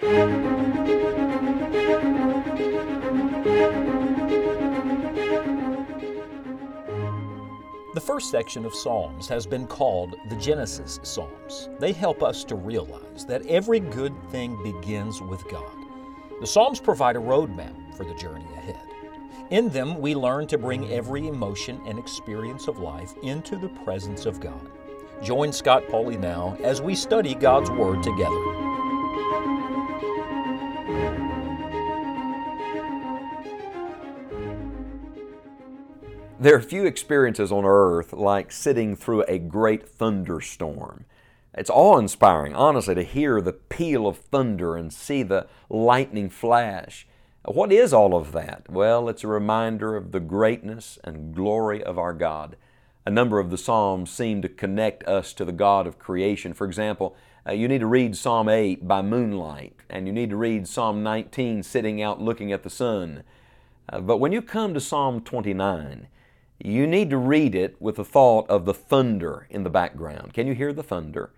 The first section of Psalms has been called the Genesis Psalms. They help us to realize that every good thing begins with God. The Psalms provide a roadmap for the journey ahead. In them, we learn to bring every emotion and experience of life into the presence of God. Join Scott Pauley now as we study God's Word together. There are few experiences on earth like sitting through a great thunderstorm. It's awe inspiring, honestly, to hear the peal of thunder and see the lightning flash. What is all of that? Well, it's a reminder of the greatness and glory of our God. A number of the Psalms seem to connect us to the God of creation. For example, uh, you need to read Psalm 8 by moonlight, and you need to read Psalm 19 sitting out looking at the sun. Uh, but when you come to Psalm 29, you need to read it with the thought of the thunder in the background. Can you hear the thunder?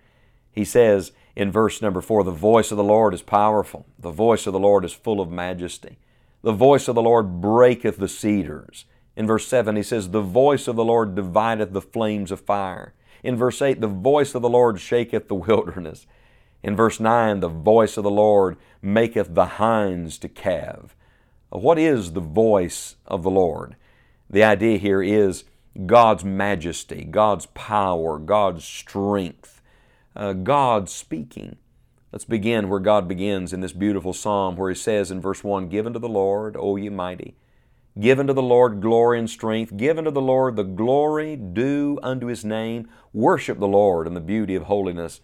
He says in verse number four, The voice of the Lord is powerful, the voice of the Lord is full of majesty. The voice of the Lord breaketh the cedars. In verse 7, he says, The voice of the Lord divideth the flames of fire. In verse 8, the voice of the Lord shaketh the wilderness. In verse 9, the voice of the Lord maketh the hinds to calve. What is the voice of the Lord? The idea here is God's majesty, God's power, God's strength, uh, God speaking. Let's begin where God begins in this beautiful psalm where He says in verse 1 Give unto the Lord, O ye mighty. Give unto the Lord glory and strength. Give unto the Lord the glory due unto His name. Worship the Lord in the beauty of holiness.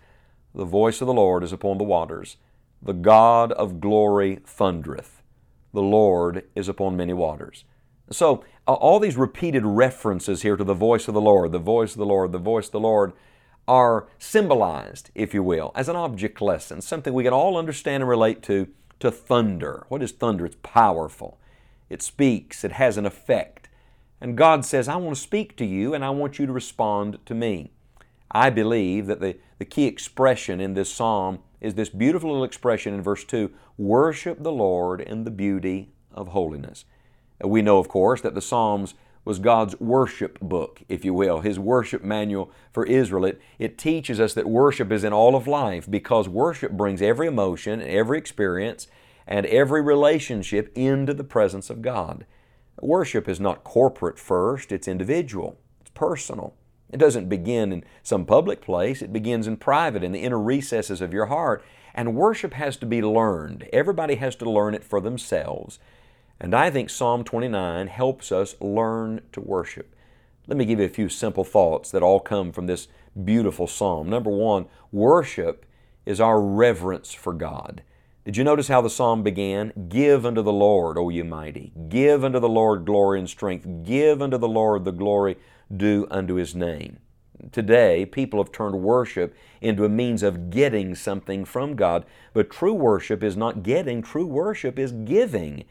The voice of the Lord is upon the waters. The God of glory thundereth. The Lord is upon many waters. So, all these repeated references here to the voice of the Lord, the voice of the Lord, the voice of the Lord, are symbolized, if you will, as an object lesson, something we can all understand and relate to, to thunder. What is thunder? It's powerful. It speaks, it has an effect. And God says, I want to speak to you and I want you to respond to me. I believe that the, the key expression in this psalm is this beautiful little expression in verse 2 worship the Lord in the beauty of holiness. We know, of course, that the Psalms was God's worship book, if you will, His worship manual for Israel. It, it teaches us that worship is in all of life because worship brings every emotion, and every experience, and every relationship into the presence of God. Worship is not corporate first, it's individual, it's personal. It doesn't begin in some public place, it begins in private, in the inner recesses of your heart. And worship has to be learned. Everybody has to learn it for themselves. And I think Psalm 29 helps us learn to worship. Let me give you a few simple thoughts that all come from this beautiful psalm. Number one, worship is our reverence for God. Did you notice how the psalm began? Give unto the Lord, O ye mighty. Give unto the Lord glory and strength. Give unto the Lord the glory due unto his name. Today, people have turned worship into a means of getting something from God. But true worship is not getting, true worship is giving.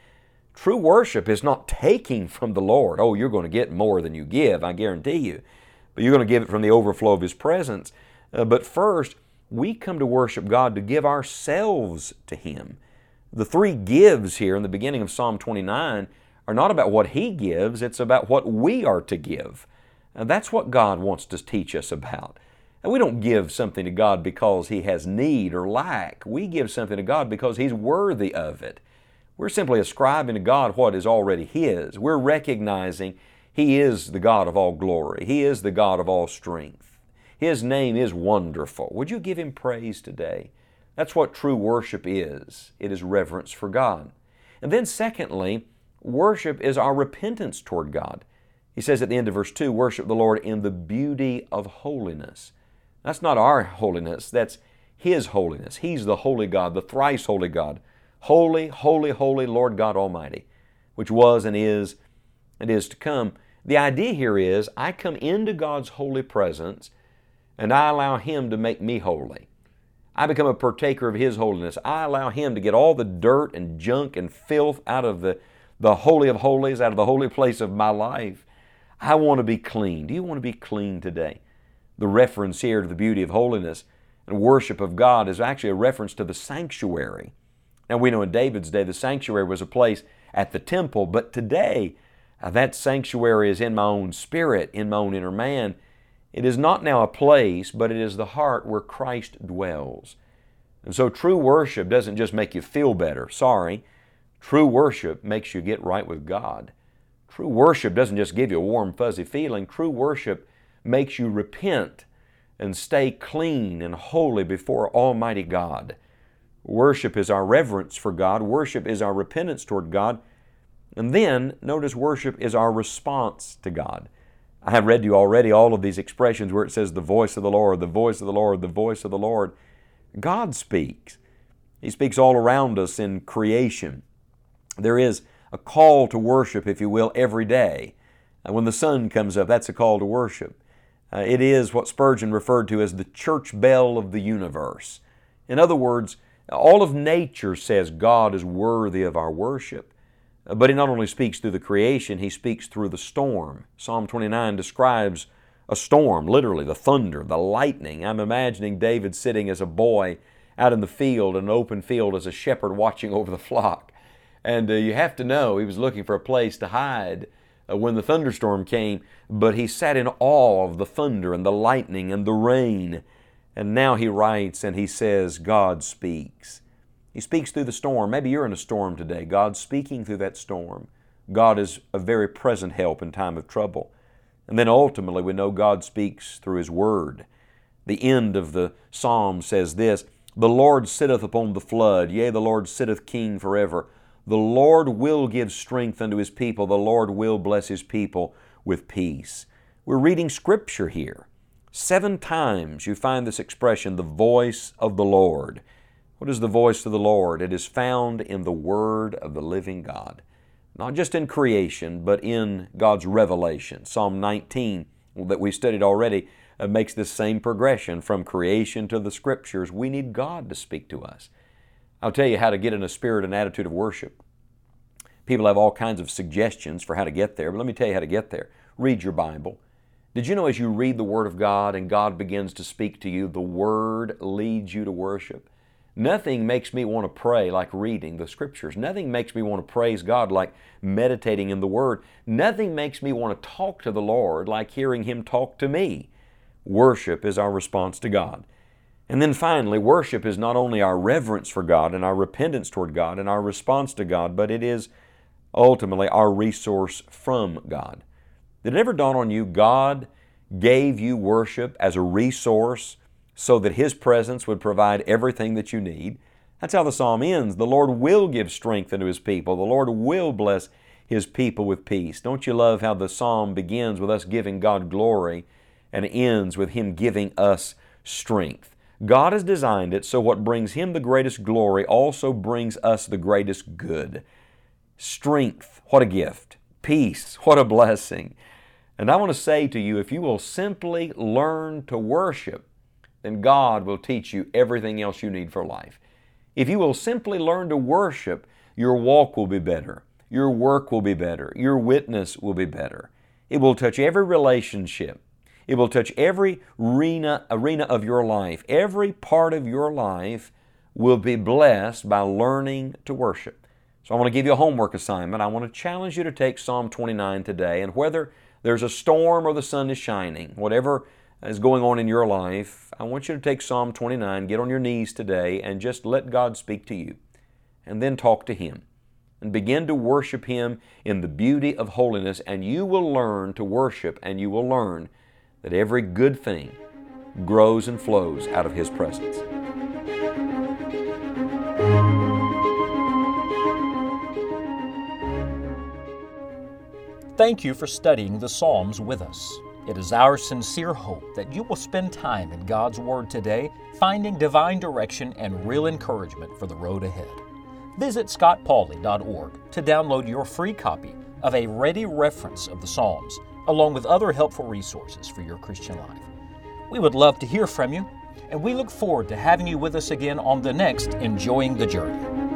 True worship is not taking from the Lord. Oh, you're going to get more than you give, I guarantee you. But you're going to give it from the overflow of His presence. Uh, but first, we come to worship God to give ourselves to Him. The three gives here in the beginning of Psalm 29 are not about what He gives, it's about what we are to give. And that's what God wants to teach us about. And we don't give something to God because He has need or lack. We give something to God because He's worthy of it. We're simply ascribing to God what is already His. We're recognizing He is the God of all glory. He is the God of all strength. His name is wonderful. Would you give Him praise today? That's what true worship is. It is reverence for God. And then secondly, worship is our repentance toward God. He says at the end of verse 2, worship the Lord in the beauty of holiness. That's not our holiness, that's His holiness. He's the holy God, the thrice holy God. Holy, holy, holy Lord God Almighty, which was and is and is to come. The idea here is I come into God's holy presence and I allow Him to make me holy. I become a partaker of His holiness. I allow Him to get all the dirt and junk and filth out of the, the Holy of Holies, out of the holy place of my life. I want to be clean. Do you want to be clean today? The reference here to the beauty of holiness and worship of God is actually a reference to the sanctuary. Now we know in David's day the sanctuary was a place at the temple, but today uh, that sanctuary is in my own spirit, in my own inner man. It is not now a place, but it is the heart where Christ dwells. And so true worship doesn't just make you feel better. Sorry. True worship makes you get right with God. True worship doesn't just give you a warm, fuzzy feeling. True worship makes you repent and stay clean and holy before Almighty God. Worship is our reverence for God. Worship is our repentance toward God. And then, notice worship is our response to God. I have read to you already all of these expressions where it says, the voice of the Lord, the voice of the Lord, the voice of the Lord. God speaks. He speaks all around us in creation. There is a call to worship, if you will, every day. when the sun comes up, that's a call to worship. Uh, it is what Spurgeon referred to as the church bell of the universe. In other words, all of nature says God is worthy of our worship. But He not only speaks through the creation, He speaks through the storm. Psalm 29 describes a storm, literally, the thunder, the lightning. I'm imagining David sitting as a boy out in the field, an open field, as a shepherd watching over the flock. And uh, you have to know he was looking for a place to hide uh, when the thunderstorm came, but he sat in awe of the thunder and the lightning and the rain. And now he writes and he says, God speaks. He speaks through the storm. Maybe you're in a storm today. God's speaking through that storm. God is a very present help in time of trouble. And then ultimately, we know God speaks through His Word. The end of the psalm says this The Lord sitteth upon the flood, yea, the Lord sitteth king forever. The Lord will give strength unto His people, the Lord will bless His people with peace. We're reading Scripture here. Seven times you find this expression, the voice of the Lord. What is the voice of the Lord? It is found in the Word of the living God. Not just in creation, but in God's revelation. Psalm 19, that we studied already, uh, makes this same progression from creation to the Scriptures. We need God to speak to us. I'll tell you how to get in a spirit and attitude of worship. People have all kinds of suggestions for how to get there, but let me tell you how to get there. Read your Bible. Did you know as you read the Word of God and God begins to speak to you, the Word leads you to worship? Nothing makes me want to pray like reading the Scriptures. Nothing makes me want to praise God like meditating in the Word. Nothing makes me want to talk to the Lord like hearing Him talk to me. Worship is our response to God. And then finally, worship is not only our reverence for God and our repentance toward God and our response to God, but it is ultimately our resource from God. Did it ever dawn on you God gave you worship as a resource so that His presence would provide everything that you need? That's how the psalm ends. The Lord will give strength unto His people. The Lord will bless His people with peace. Don't you love how the psalm begins with us giving God glory and ends with Him giving us strength? God has designed it so what brings Him the greatest glory also brings us the greatest good. Strength, what a gift. Peace, what a blessing. And I want to say to you if you will simply learn to worship, then God will teach you everything else you need for life. If you will simply learn to worship, your walk will be better, your work will be better, your witness will be better. It will touch every relationship. It will touch every arena, arena of your life. Every part of your life will be blessed by learning to worship. So I want to give you a homework assignment. I want to challenge you to take Psalm 29 today. And whether there's a storm or the sun is shining, whatever is going on in your life, I want you to take Psalm 29, get on your knees today, and just let God speak to you. And then talk to Him. And begin to worship Him in the beauty of holiness, and you will learn to worship, and you will learn that every good thing grows and flows out of His presence. Thank you for studying the Psalms with us. It is our sincere hope that you will spend time in God's Word today, finding divine direction and real encouragement for the road ahead. Visit scottpauley.org to download your free copy of a ready reference of the Psalms along with other helpful resources for your Christian life. We would love to hear from you, and we look forward to having you with us again on the next Enjoying the Journey.